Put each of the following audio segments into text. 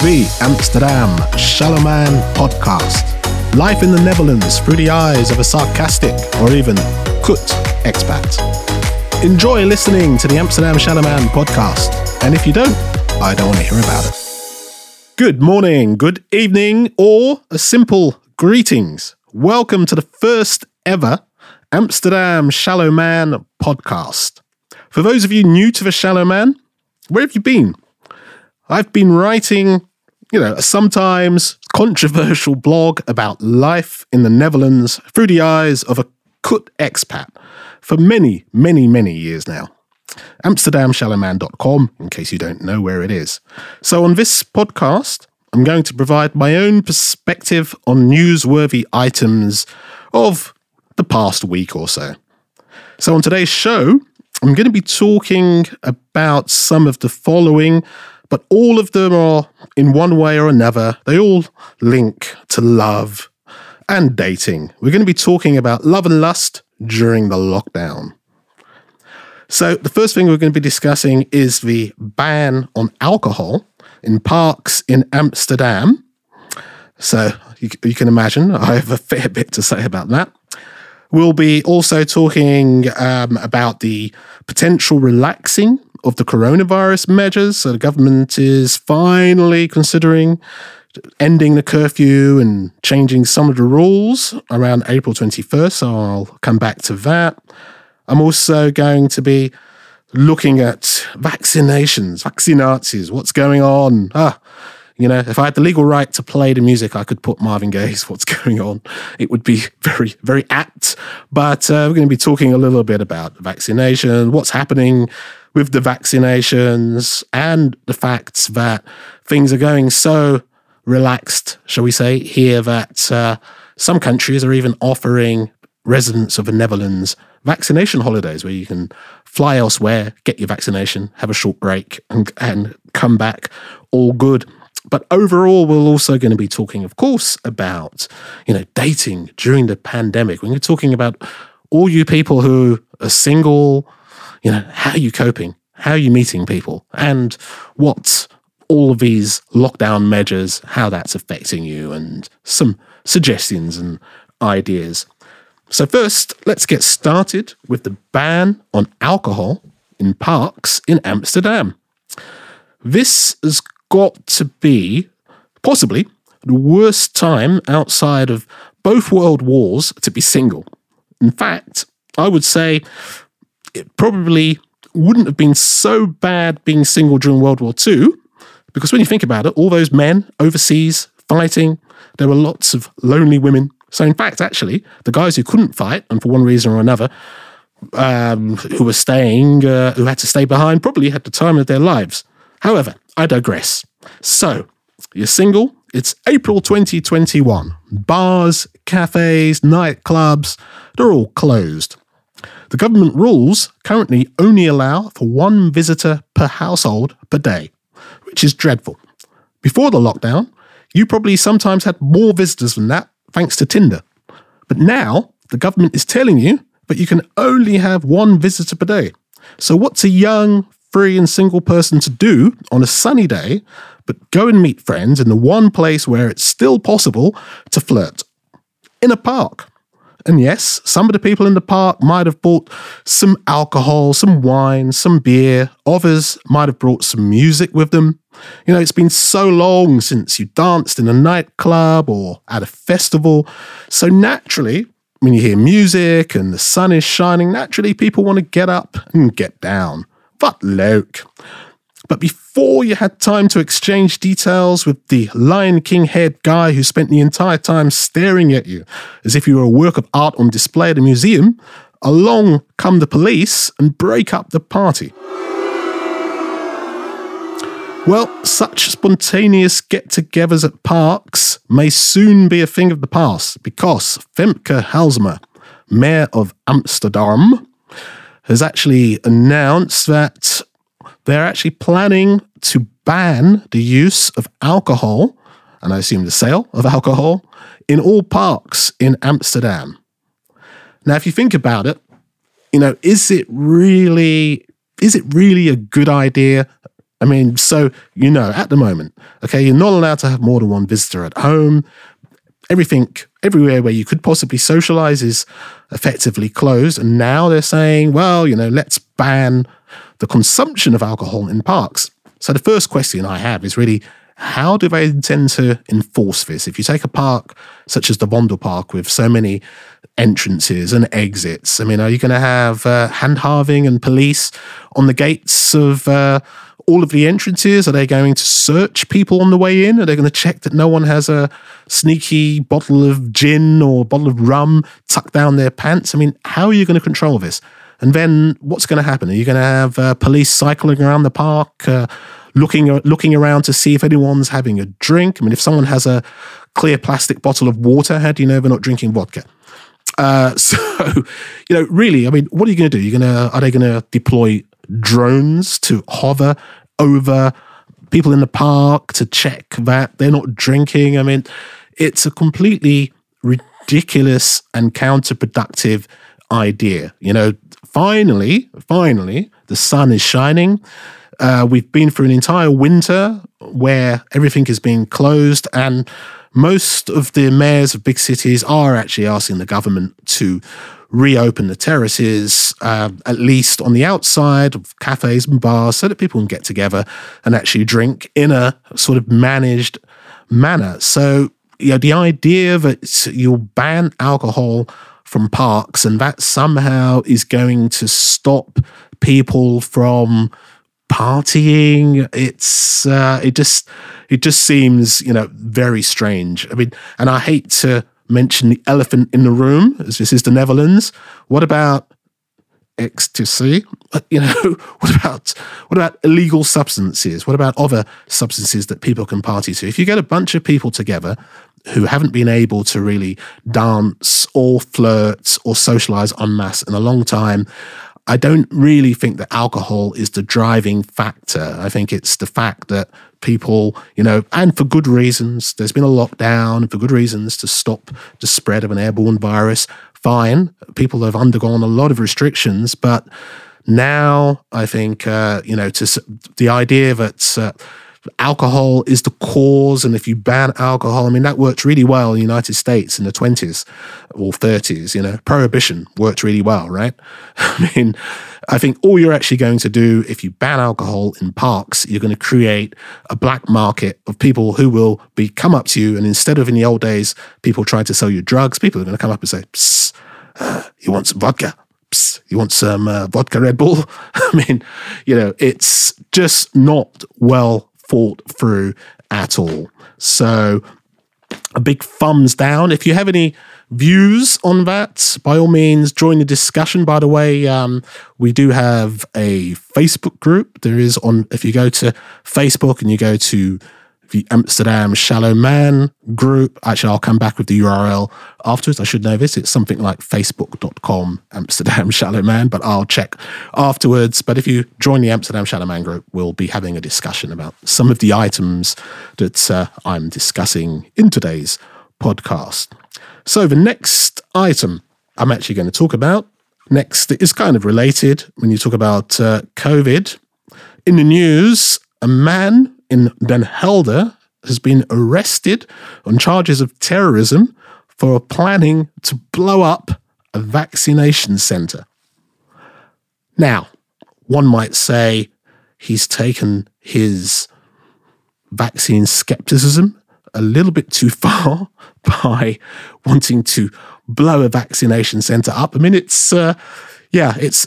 the Amsterdam Shallowman podcast. Life in the Netherlands through the eyes of a sarcastic or even kut expat. Enjoy listening to the Amsterdam Shallowman podcast. And if you don't, I don't want to hear about it. Good morning, good evening, or a simple greetings. Welcome to the first ever Amsterdam Shallowman podcast. For those of you new to the Shallowman, where have you been? I've been writing, you know, a sometimes controversial blog about life in the Netherlands through the eyes of a kut expat for many, many, many years now. AmsterdamShallowman.com, in case you don't know where it is. So, on this podcast, I'm going to provide my own perspective on newsworthy items of the past week or so. So, on today's show, I'm going to be talking about some of the following but all of them are, in one way or another, they all link to love and dating. We're going to be talking about love and lust during the lockdown. So, the first thing we're going to be discussing is the ban on alcohol in parks in Amsterdam. So, you, you can imagine I have a fair bit to say about that. We'll be also talking um, about the potential relaxing of the coronavirus measures. So the government is finally considering ending the curfew and changing some of the rules around April 21st. So I'll come back to that. I'm also going to be looking at vaccinations, vaccinazis, what's going on. Ah, you know, if I had the legal right to play the music, I could put Marvin Gaye's What's Going On. It would be very, very apt. But uh, we're going to be talking a little bit about vaccination, what's happening with the vaccinations and the facts that things are going so relaxed, shall we say, here that uh, some countries are even offering residents of the Netherlands vaccination holidays where you can fly elsewhere, get your vaccination, have a short break, and, and come back all good. But overall, we're also going to be talking, of course, about you know dating during the pandemic. When you're talking about all you people who are single, you know, how are you coping? How are you meeting people? And what's all of these lockdown measures, how that's affecting you, and some suggestions and ideas. So, first, let's get started with the ban on alcohol in parks in Amsterdam. This has got to be possibly the worst time outside of both world wars to be single. In fact, I would say it probably wouldn't have been so bad being single during World War II, because when you think about it, all those men overseas fighting, there were lots of lonely women. So, in fact, actually, the guys who couldn't fight, and for one reason or another, um, who were staying, uh, who had to stay behind, probably had the time of their lives. However, I digress. So, you're single, it's April 2021. Bars, cafes, nightclubs, they're all closed. The government rules currently only allow for one visitor per household per day, which is dreadful. Before the lockdown, you probably sometimes had more visitors than that thanks to Tinder. But now, the government is telling you that you can only have one visitor per day. So, what's a young, free, and single person to do on a sunny day but go and meet friends in the one place where it's still possible to flirt? In a park. And yes, some of the people in the park might have bought some alcohol, some wine, some beer. Others might have brought some music with them. You know, it's been so long since you danced in a nightclub or at a festival. So naturally, when you hear music and the sun is shining, naturally people want to get up and get down. But look, but before you had time to exchange details with the Lion King head guy who spent the entire time staring at you as if you were a work of art on display at a museum, along come the police and break up the party. Well, such spontaneous get togethers at parks may soon be a thing of the past because Femke Halsema, Mayor of Amsterdam, has actually announced that they're actually planning to ban the use of alcohol, and I assume the sale of alcohol, in all parks in Amsterdam. Now, if you think about it, you know, is it really is it really a good idea I mean, so you know, at the moment, okay, you're not allowed to have more than one visitor at home. Everything, everywhere where you could possibly socialize is effectively closed. And now they're saying, well, you know, let's ban the consumption of alcohol in parks. So the first question I have is really how do they intend to enforce this? If you take a park such as the Vondelpark with so many entrances and exits, I mean, are you going to have uh, handhaving and police on the gates of uh, all of the entrances? Are they going to search people on the way in? Are they going to check that no one has a sneaky bottle of gin or bottle of rum tucked down their pants? I mean, how are you going to control this? And then what's going to happen? Are you going to have uh, police cycling around the park? Uh, looking looking around to see if anyone's having a drink. I mean, if someone has a clear plastic bottle of water, how do you know they're not drinking vodka? Uh, so, you know, really, I mean, what are you going to do? You're going to are they going to deploy drones to hover over people in the park to check that they're not drinking? I mean, it's a completely ridiculous and counterproductive idea. You know, finally, finally, the sun is shining. Uh, we've been through an entire winter where everything is being closed, and most of the mayors of big cities are actually asking the government to reopen the terraces, uh, at least on the outside of cafes and bars, so that people can get together and actually drink in a sort of managed manner. So, you know, the idea that you'll ban alcohol from parks and that somehow is going to stop people from partying. It's uh, it just it just seems you know very strange. I mean, and I hate to mention the elephant in the room, as this is the Netherlands. What about ecstasy? You know, what about what about illegal substances? What about other substances that people can party to? If you get a bunch of people together who haven't been able to really dance or flirt or socialize en masse in a long time, I don't really think that alcohol is the driving factor. I think it's the fact that people, you know, and for good reasons, there's been a lockdown for good reasons to stop the spread of an airborne virus. Fine. People have undergone a lot of restrictions, but now I think, uh, you know, to the idea that, uh, alcohol is the cause. And if you ban alcohol, I mean, that worked really well in the United States in the 20s or 30s. You know, prohibition worked really well, right? I mean, I think all you're actually going to do if you ban alcohol in parks, you're going to create a black market of people who will be come up to you. And instead of in the old days, people trying to sell you drugs, people are going to come up and say, Psst, uh, you want some vodka? You want some uh, vodka Red Bull? I mean, you know, it's just not well thought through at all. So, a big thumbs down. If you have any views on that, by all means, join the discussion. By the way, um, we do have a Facebook group. There is on, if you go to Facebook and you go to the Amsterdam Shallow Man group. Actually, I'll come back with the URL afterwards. I should know this. It's something like facebook.com Amsterdam Shallow Man, but I'll check afterwards. But if you join the Amsterdam Shallow Man group, we'll be having a discussion about some of the items that uh, I'm discussing in today's podcast. So, the next item I'm actually going to talk about next is kind of related when you talk about uh, COVID. In the news, a man in Den Helder has been arrested on charges of terrorism for planning to blow up a vaccination center. Now, one might say he's taken his vaccine skepticism a little bit too far by wanting to blow a vaccination center up. I mean, it's, uh, yeah, it's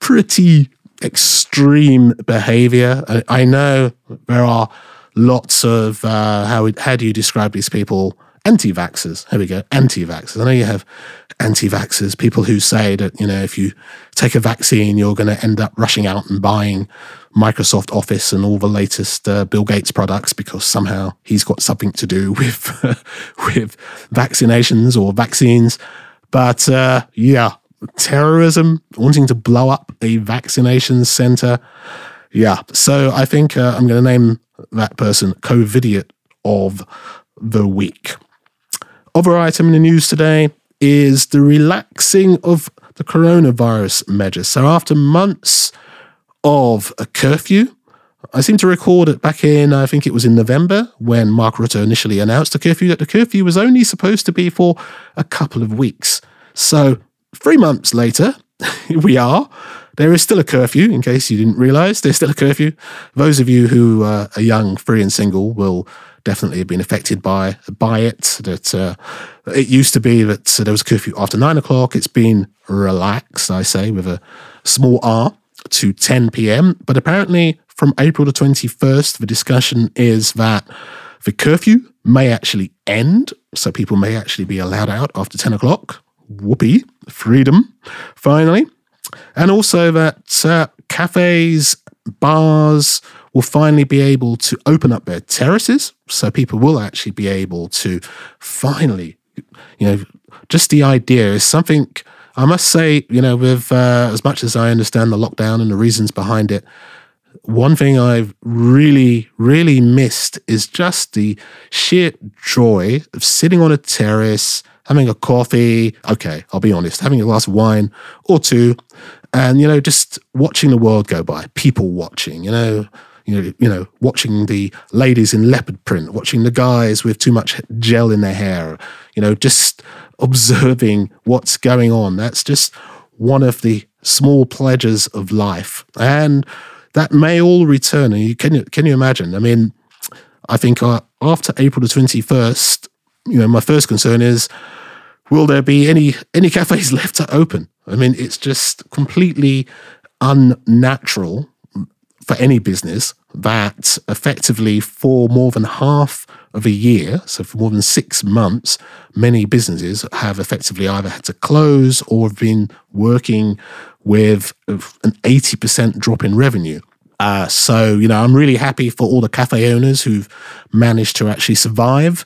pretty extreme behavior. I, I know there are lots of uh, how how do you describe these people? Anti-vaxxers. Here we go. Anti-vaxxers. I know you have anti-vaxxers, people who say that you know if you take a vaccine, you're going to end up rushing out and buying Microsoft Office and all the latest uh, Bill Gates products because somehow he's got something to do with with vaccinations or vaccines. But uh, yeah, terrorism, wanting to blow up a vaccination center. Yeah, so I think uh, I'm going to name that person COVIDiot of the week. Other item in the news today is the relaxing of the coronavirus measures. So after months of a curfew, I seem to recall it back in, I think it was in November, when Mark Rutte initially announced the curfew, that the curfew was only supposed to be for a couple of weeks. So, three months later, we are. There is still a curfew, in case you didn't realize. There's still a curfew. Those of you who uh, are young, free, and single will definitely have been affected by by it. That uh, it used to be that there was a curfew after nine o'clock. It's been relaxed, I say, with a small r to 10 p.m. But apparently, from April the 21st, the discussion is that the curfew may actually end, so people may actually be allowed out after 10 o'clock. Whoopee, freedom, finally. And also that uh, cafes, bars will finally be able to open up their terraces, so people will actually be able to finally, you know, just the idea is something I must say, you know, with uh, as much as I understand the lockdown and the reasons behind it, one thing I've really, really missed is just the sheer joy of sitting on a terrace, having a coffee. Okay, I'll be honest, having a glass of wine or two, and you know, just watching the world go by. People watching, you know, you know, you know, watching the ladies in leopard print, watching the guys with too much gel in their hair, you know, just observing what's going on. That's just one of the small pleasures of life. And that may all return. And you can, can you imagine? I mean, I think uh, after April the 21st, you know, my first concern is will there be any any cafes left to open? I mean, it's just completely unnatural for any business that effectively for more than half of a year, so for more than six months, many businesses have effectively either had to close or have been working with an 80% drop in revenue. Uh, so, you know, I'm really happy for all the cafe owners who've managed to actually survive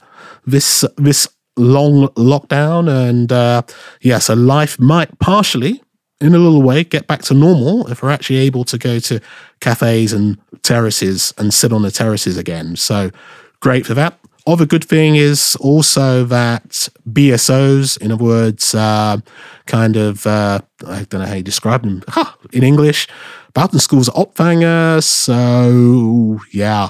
this this long lockdown. And uh, yeah, so life might partially, in a little way, get back to normal if we're actually able to go to cafes and terraces and sit on the terraces again. So great for that. Other good thing is also that BSOs, in other words, uh, kind of, uh, I don't know how you describe them huh, in English, buitenschoolse are Opvanger. So, yeah,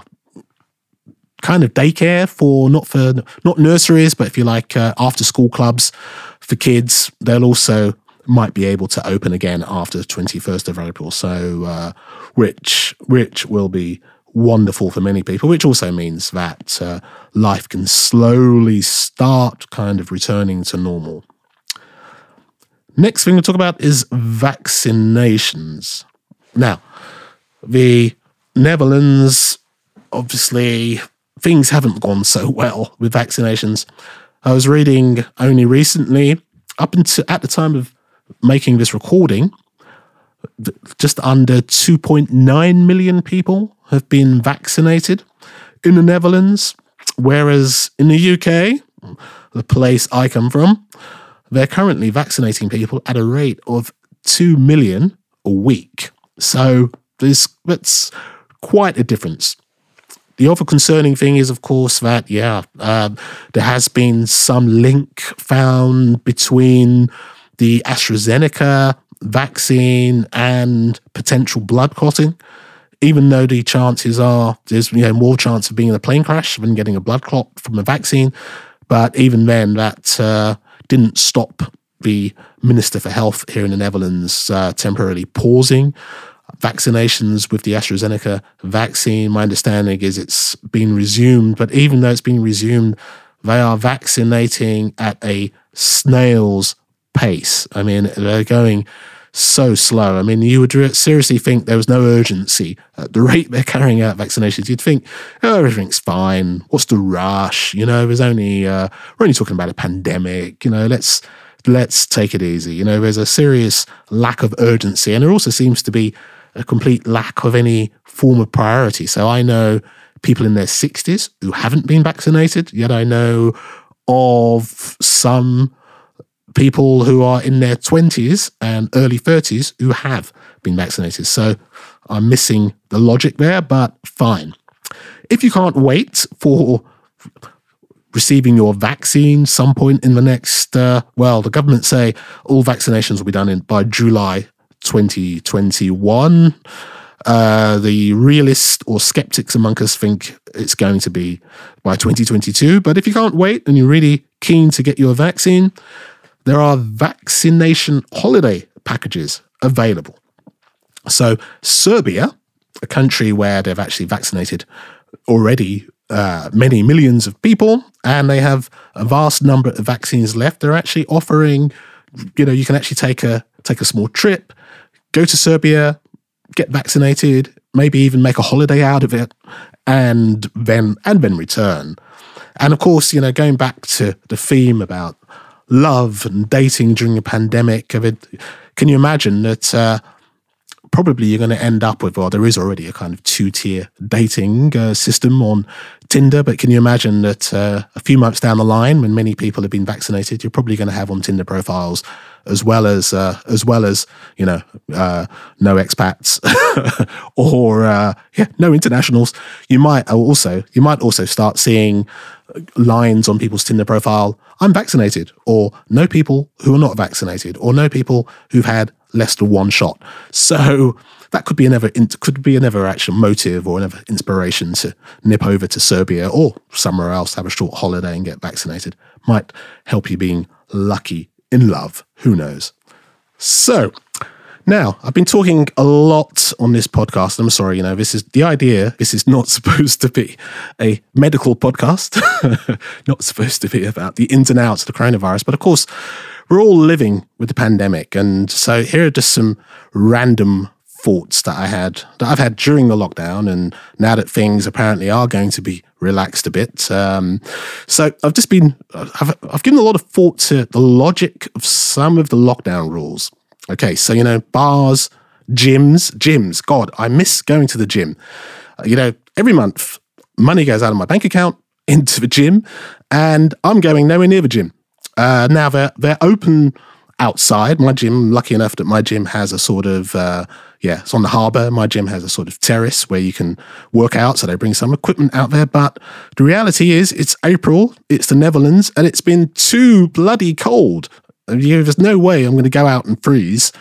kind of daycare for not for not nurseries, but if you like, uh, after school clubs for kids. They'll also might be able to open again after the 21st of April. So, uh, which which will be wonderful for many people, which also means that uh, life can slowly start kind of returning to normal. Next thing we'll talk about is vaccinations. Now, the Netherlands, obviously, things haven't gone so well with vaccinations. I was reading only recently, up until at the time of making this recording, just under 2.9 million people have been vaccinated in the Netherlands, whereas in the UK, the place I come from, they're currently vaccinating people at a rate of 2 million a week. So there's that's quite a difference. The other concerning thing is, of course, that yeah, uh, there has been some link found between the AstraZeneca vaccine and potential blood clotting. Even though the chances are there's you know more chance of being in a plane crash than getting a blood clot from a vaccine, but even then that uh, didn't stop the Minister for Health here in the Netherlands uh, temporarily pausing vaccinations with the AstraZeneca vaccine. My understanding is it's been resumed, but even though it's been resumed, they are vaccinating at a snail's pace. I mean, they're going so slow. I mean, you would seriously think there was no urgency at the rate they're carrying out vaccinations. You'd think, oh, everything's fine. What's the rush? You know, there's only uh, we're only talking about a pandemic. You know, let's let's take it easy. You know, there's a serious lack of urgency, and there also seems to be a complete lack of any form of priority. So I know people in their 60s who haven't been vaccinated, yet I know of some people who are in their 20s and early 30s who have been vaccinated. So I'm missing the logic there, but fine. If you can't wait for receiving your vaccine some point in the next, uh, well, the government say all vaccinations will be done in by July 2021. Uh, the realists or skeptics among us think it's going to be by 2022. But if you can't wait and you're really keen to get your vaccine, there are vaccination holiday packages available. So, Serbia, a country where they've actually vaccinated already uh, many millions of people and they have a vast number of vaccines left, they're actually offering, you know, you can actually take a take a small trip, go to Serbia, get vaccinated, maybe even make a holiday out of it, and then and then return. And of course, you know, going back to the theme about love and dating during a pandemic, I mean, can you imagine that uh, probably you're going to end up with, well, there is already a kind of two tier dating uh, system on Tinder, but can you imagine that uh, a few months down the line, when many people have been vaccinated, you're probably going to have on Tinder profiles as well as uh, as well as you know uh, no expats or uh, yeah no internationals. You might also you might also start seeing lines on people's Tinder profile. I'm vaccinated, or no people who are not vaccinated, or no people who've had less than one shot. So that could be another could be another actual motive or another inspiration to nip over to Serbia or somewhere else, have a short holiday and get vaccinated. Might help you being lucky in love. Who knows? So now, I've been talking a lot on this podcast. I'm sorry, you know, this is the idea. This is not supposed to be a medical podcast, not supposed to be about the ins and outs of the coronavirus. But of course, we're all living with the pandemic. And so here are just some random thoughts that I had that I've had during the lockdown, and now that things apparently are going to be relaxed a bit. Um, so I've just been I've, I've given a lot of thought to the logic of some of the lockdown rules. Okay, so you know bars, gyms, gyms. God, I miss going to the gym. Uh, you know, every month money goes out of my bank account into the gym, and I'm going nowhere near the gym. Uh, now they're they're open outside. My gym, lucky enough that my gym has a sort of uh, yeah, it's on the harbour. My gym has a sort of terrace where you can work out. So they bring some equipment out there. But the reality is, it's April, it's the Netherlands, and it's been too bloody cold. There's no way I'm going to go out and freeze.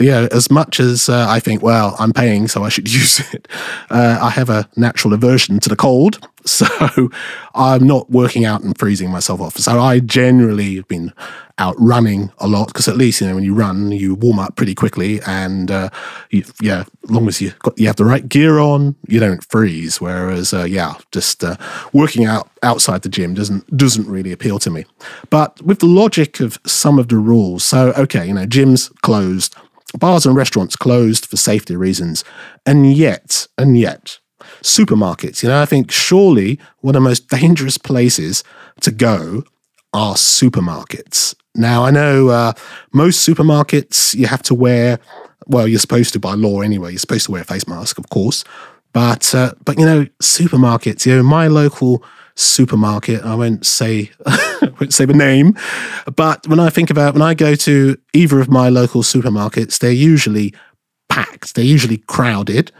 Know, as much as uh, I think, well, I'm paying, so I should use it. Uh, I have a natural aversion to the cold, so I'm not working out and freezing myself off. So I generally have been out running a lot because at least you know when you run, you warm up pretty quickly, and uh, you, yeah, as long as you got you have the right gear on, you don't freeze. Whereas, uh, yeah, just uh, working out outside the gym doesn't doesn't really appeal to me. But with the logic of some of the rules, so okay, you know, gyms closed, bars and restaurants closed for safety reasons, and yet, and yet supermarkets. You know, I think surely one of the most dangerous places to go are supermarkets. Now, I know uh, most supermarkets you have to wear, well, you're supposed to by law anyway, you're supposed to wear a face mask, of course. But, uh, but you know, supermarkets, you know, my local supermarket, I won't say, I won't say the name, but when I think about, when I go to either of my local supermarkets, they're usually packed, they're usually crowded.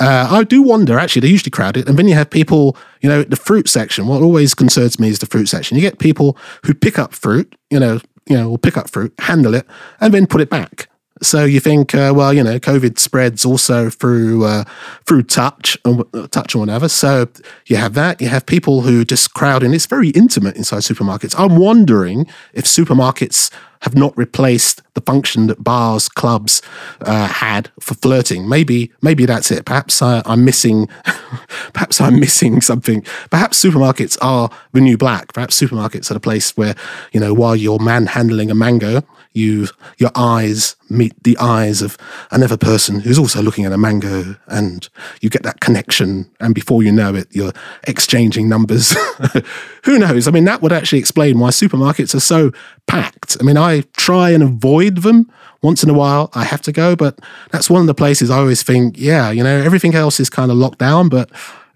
Uh, I do wonder, actually, they're usually crowded. And then you have people, you know, the fruit section. What always concerns me is the fruit section. You get people who pick up fruit, you know, you know, will pick up fruit, handle it, and then put it back. So you think, uh, well, you know, COVID spreads also through uh, through touch and touch or whatever. So you have that. You have people who just crowd in. It's very intimate inside supermarkets. I'm wondering if supermarkets have not replaced the function that bars, clubs uh, had for flirting. Maybe, maybe that's it. Perhaps I, I'm missing. perhaps I'm missing something. Perhaps supermarkets are the new black. Perhaps supermarkets are the place where you know while you're manhandling a mango, you your eyes meet the eyes of another person who's also looking at a mango and you get that connection and before you know it you're exchanging numbers. Who knows? I mean that would actually explain why supermarkets are so packed. I mean i try and avoid them once in a while. I have to go but that's one of the places i always think yeah you know everything else is kind of locked down but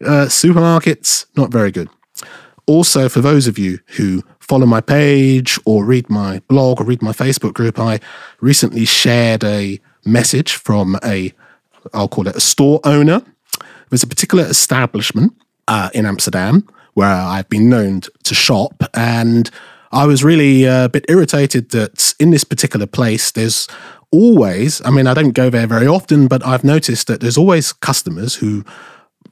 uh, supermarkets not very good. Also for those of you who follow my page or read my blog or read my Facebook group, I recently shared a message from a, I'll call it a store owner. There's a particular establishment uh, in Amsterdam where I've been known to shop, and I was really uh, a bit irritated that in this particular place, there's always, I mean, I don't go there very often, but I've noticed that there's always customers who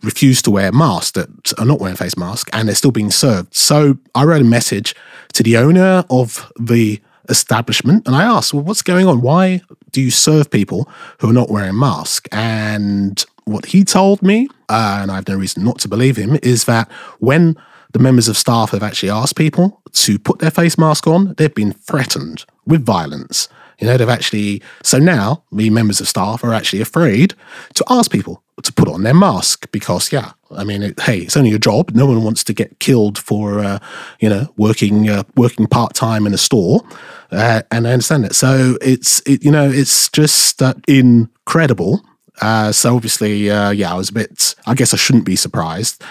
refuse to wear masks that are not wearing face masks and they're still being served. So I wrote a message to the owner of the establishment and I asked, well, what's going on? Why do you serve people who are not wearing masks? And what he told me, uh, and I have no reason not to believe him, is that when the members of staff have actually asked people to put their face mask on, they've been threatened with violence. You know, they've actually, so now the members of staff are actually afraid to ask people to put on their mask because, yeah, I mean, it, hey, it's only a job. No one wants to get killed for, uh, you know, working uh, working part time in a store, uh, and I understand that. So it's, it, you know, it's just uh, incredible. Uh, so obviously, uh, yeah, I was a bit. I guess I shouldn't be surprised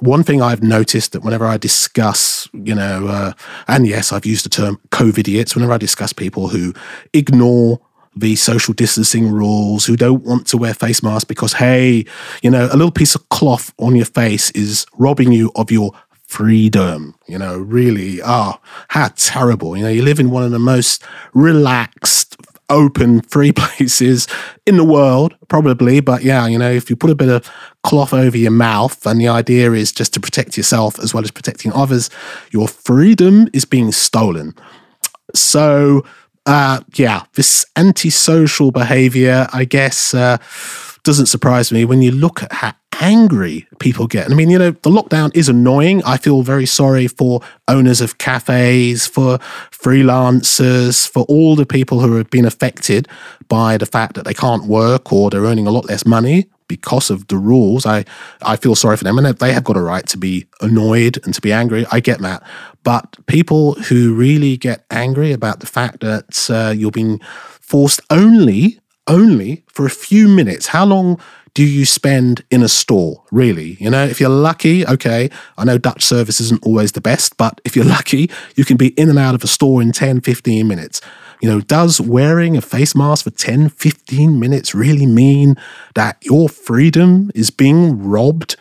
one thing I've noticed that whenever I discuss, you know, uh, and yes, I've used the term COVIDiots, whenever I discuss people who ignore the social distancing rules, who don't want to wear face masks because, hey, you know, a little piece of cloth on your face is robbing you of your freedom. You know, really, ah, oh, how terrible. You know, you live in one of the most relaxed, open, free places in the world, probably. But yeah, you know, if you put a bit of cloth over your mouth and the idea is just to protect yourself as well as protecting others, your freedom is being stolen. So, uh, yeah, this antisocial behavior, I guess, uh, doesn't surprise me when you look at how angry people get. I mean, you know, the lockdown is annoying. I feel very sorry for owners of cafes, for freelancers, for all the people who have been affected by the fact that they can't work or they're earning a lot less money because of the rules. I, I feel sorry for them and they have got a right to be annoyed and to be angry. I get that. But people who really get angry about the fact that uh, you're being forced only only for a few minutes. How long do you spend in a store, really? You know, if you're lucky, okay, I know Dutch service isn't always the best, but if you're lucky, you can be in and out of a store in 10, 15 minutes. You know, does wearing a face mask for 10, 15 minutes really mean that your freedom is being robbed?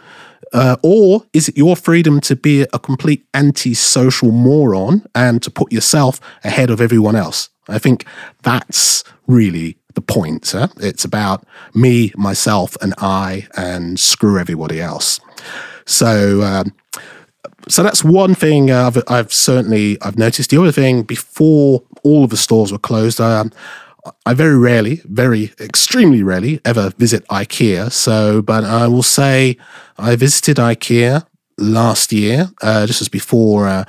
Uh, or is it your freedom to be a complete antisocial moron and to put yourself ahead of everyone else? I think that's really the point. Huh? It's about me, myself, and I, and screw everybody else. So, um, so that's one thing uh, I've, I've, certainly I've noticed. The other thing, before all of the stores were closed, um, I very rarely, very extremely rarely, ever visit IKEA. So, but I will say I visited IKEA last year, uh, just as before. Uh,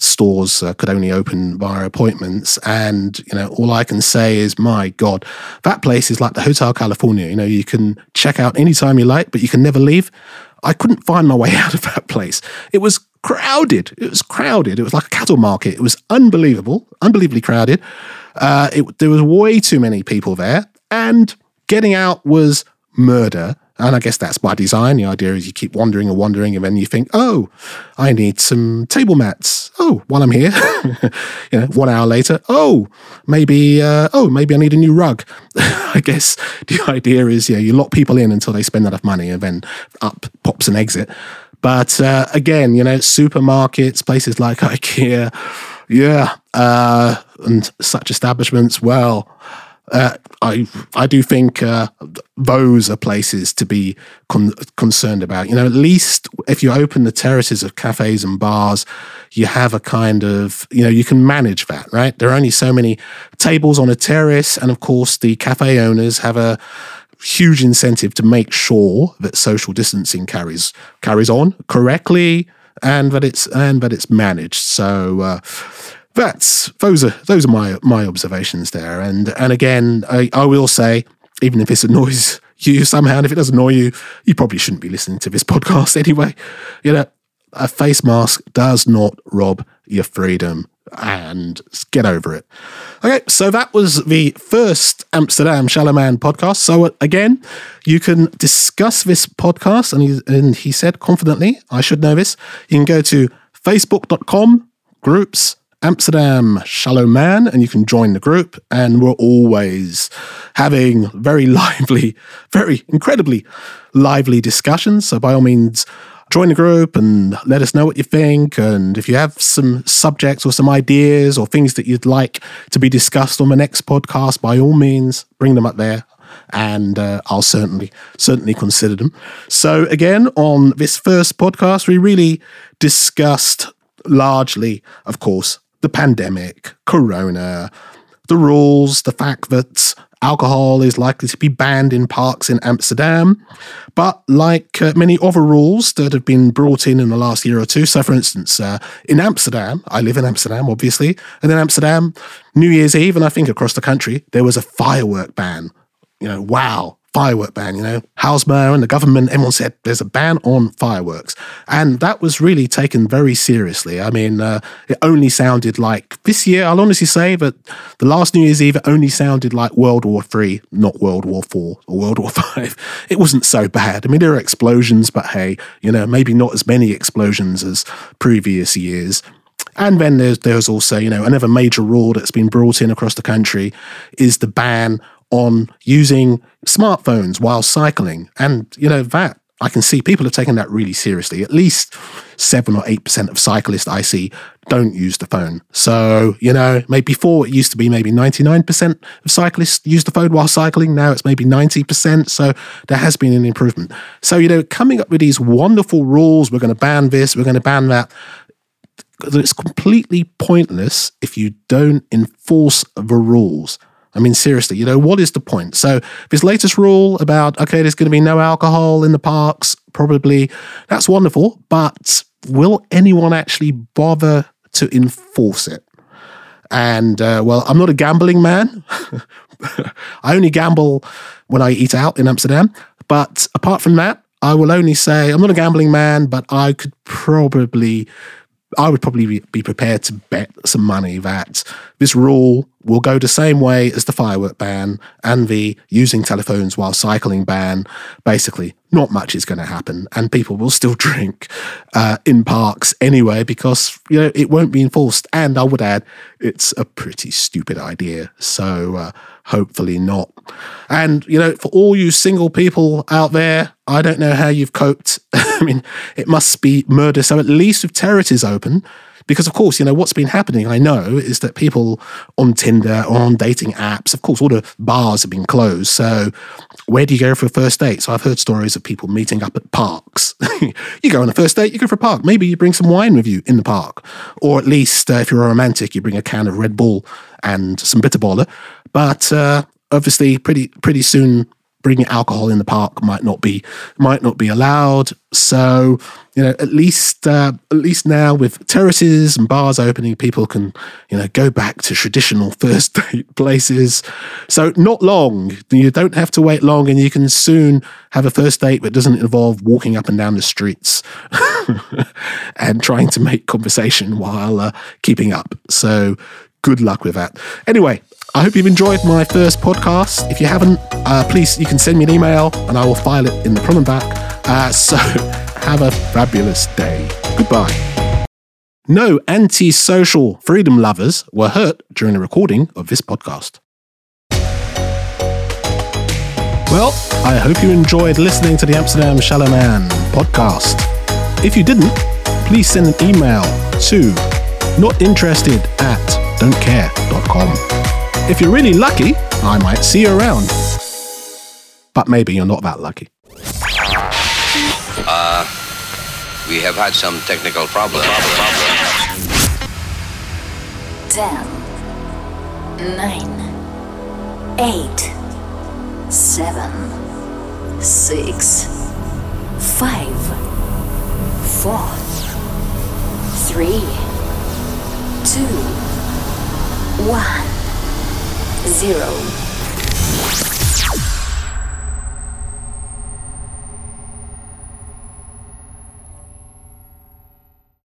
stores uh, could only open via appointments. And, you know, all I can say is, my God, that place is like the Hotel California. You know, you can check out anytime you like, but you can never leave. I couldn't find my way out of that place. It was crowded. It was crowded. It was like a cattle market. It was unbelievable, unbelievably crowded. Uh, it, there was way too many people there. And getting out was murder. And I guess that's by design. The idea is you keep wandering and wandering, and then you think, oh, I need some table mats. Oh, while I'm here, you know, one hour later, oh, maybe, uh, oh, maybe I need a new rug. I guess the idea is, yeah, you lock people in until they spend enough money, and then up pops an exit. But uh, again, you know, supermarkets, places like IKEA, yeah, uh, and such establishments, well, uh, I I do think uh, those are places to be con- concerned about. You know, at least if you open the terraces of cafes and bars, you have a kind of you know you can manage that, right? There are only so many tables on a terrace, and of course the cafe owners have a huge incentive to make sure that social distancing carries carries on correctly and that it's and that it's managed. So. Uh, that's those are those are my my observations there. And and again, I, I will say, even if this annoys you somehow, and if it does annoy you, you probably shouldn't be listening to this podcast anyway. You know, a face mask does not rob your freedom and get over it. Okay, so that was the first Amsterdam Shallow Man podcast. So uh, again, you can discuss this podcast, and he, and he said confidently, I should know this. You can go to facebook.com groups Amsterdam Shallow Man, and you can join the group. And we're always having very lively, very incredibly lively discussions. So by all means, join the group and let us know what you think. And if you have some subjects or some ideas or things that you'd like to be discussed on the next podcast, by all means, bring them up there and uh, I'll certainly certainly consider them. So again, on this first podcast, we really discussed largely, of course, the pandemic, Corona, the rules, the fact that alcohol is likely to be banned in parks in Amsterdam. But like uh, many other rules that have been brought in in the last year or two, so for instance, uh, in Amsterdam, I live in Amsterdam, obviously, and in Amsterdam, New Year's Eve, and I think across the country, there was a firework ban. You know, wow, firework ban, you know, Halsema and the government, everyone said there's a ban on fireworks. And that was really taken very seriously. I mean, uh, it only sounded like this year, I'll honestly say that the last New Year's Eve, it only sounded like World War Three, not World War Four or World War Five. It wasn't so bad. I mean, there are explosions, but hey, you know, maybe not as many explosions as previous years. And then there's, there's also, you know, another major rule that's been brought in across the country is the ban on using smartphones while cycling. And, you know, that I can see people have taken that really seriously. At least seven or eight percent of cyclists I see don't use the phone. So, you know, maybe before it used to be maybe 99% of cyclists use the phone while cycling. Now it's maybe 90%. So there has been an improvement. So, you know, coming up with these wonderful rules, we're going to ban this, we're going to ban that. It's completely pointless if you don't enforce the rules. I mean, seriously, you know, what is the point? So, this latest rule about, okay, there's going to be no alcohol in the parks, probably, that's wonderful, but will anyone actually bother to enforce it? And, uh, well, I'm not a gambling man. I only gamble when I eat out in Amsterdam. But apart from that, I will only say I'm not a gambling man, but I could probably I would probably be prepared to bet some money that this rule will go the same way as the firework ban and the using telephones while cycling ban. Basically, not much is going to happen, and people will still drink uh, in parks anyway because you know it won't be enforced. And I would add, it's a pretty stupid idea. So uh, hopefully not. And you know, for all you single people out there, I don't know how you've coped. I mean, it must be murder. So at least if territories open, because, of course, you know, what's been happening, I know, is that people on Tinder or on dating apps, of course, all the bars have been closed. So, where do you go for a first date? So, I've heard stories of people meeting up at parks. you go on a first date, you go for a park. Maybe you bring some wine with you in the park. Or at least, uh, if you're a romantic, you bring a can of Red Bull and some bitterballen. But uh, obviously, pretty pretty soon, bringing alcohol in the park might not be might not be allowed. So you know, at least uh, at least now with terraces and bars opening, people can you know go back to traditional first date places. So not long. You don't have to wait long, and you can soon have a first date that doesn't involve walking up and down the streets and trying to make conversation while uh, keeping up. So good luck with that. Anyway, I hope you've enjoyed my first podcast. If you haven't, uh, please, you can send me an email and I will file it in the and back. Uh, so have a fabulous day. Goodbye. No anti-social freedom lovers were hurt during the recording of this podcast. Well, I hope you enjoyed listening to the Amsterdam Shallow Man podcast. If you didn't, please send an email to notinterested at don'tcare.com. If you're really lucky, I might see you around. But maybe you're not that lucky. Uh, we have had some technical problems. Ten, nine, eight, seven, six, five, four, three, two, one zero.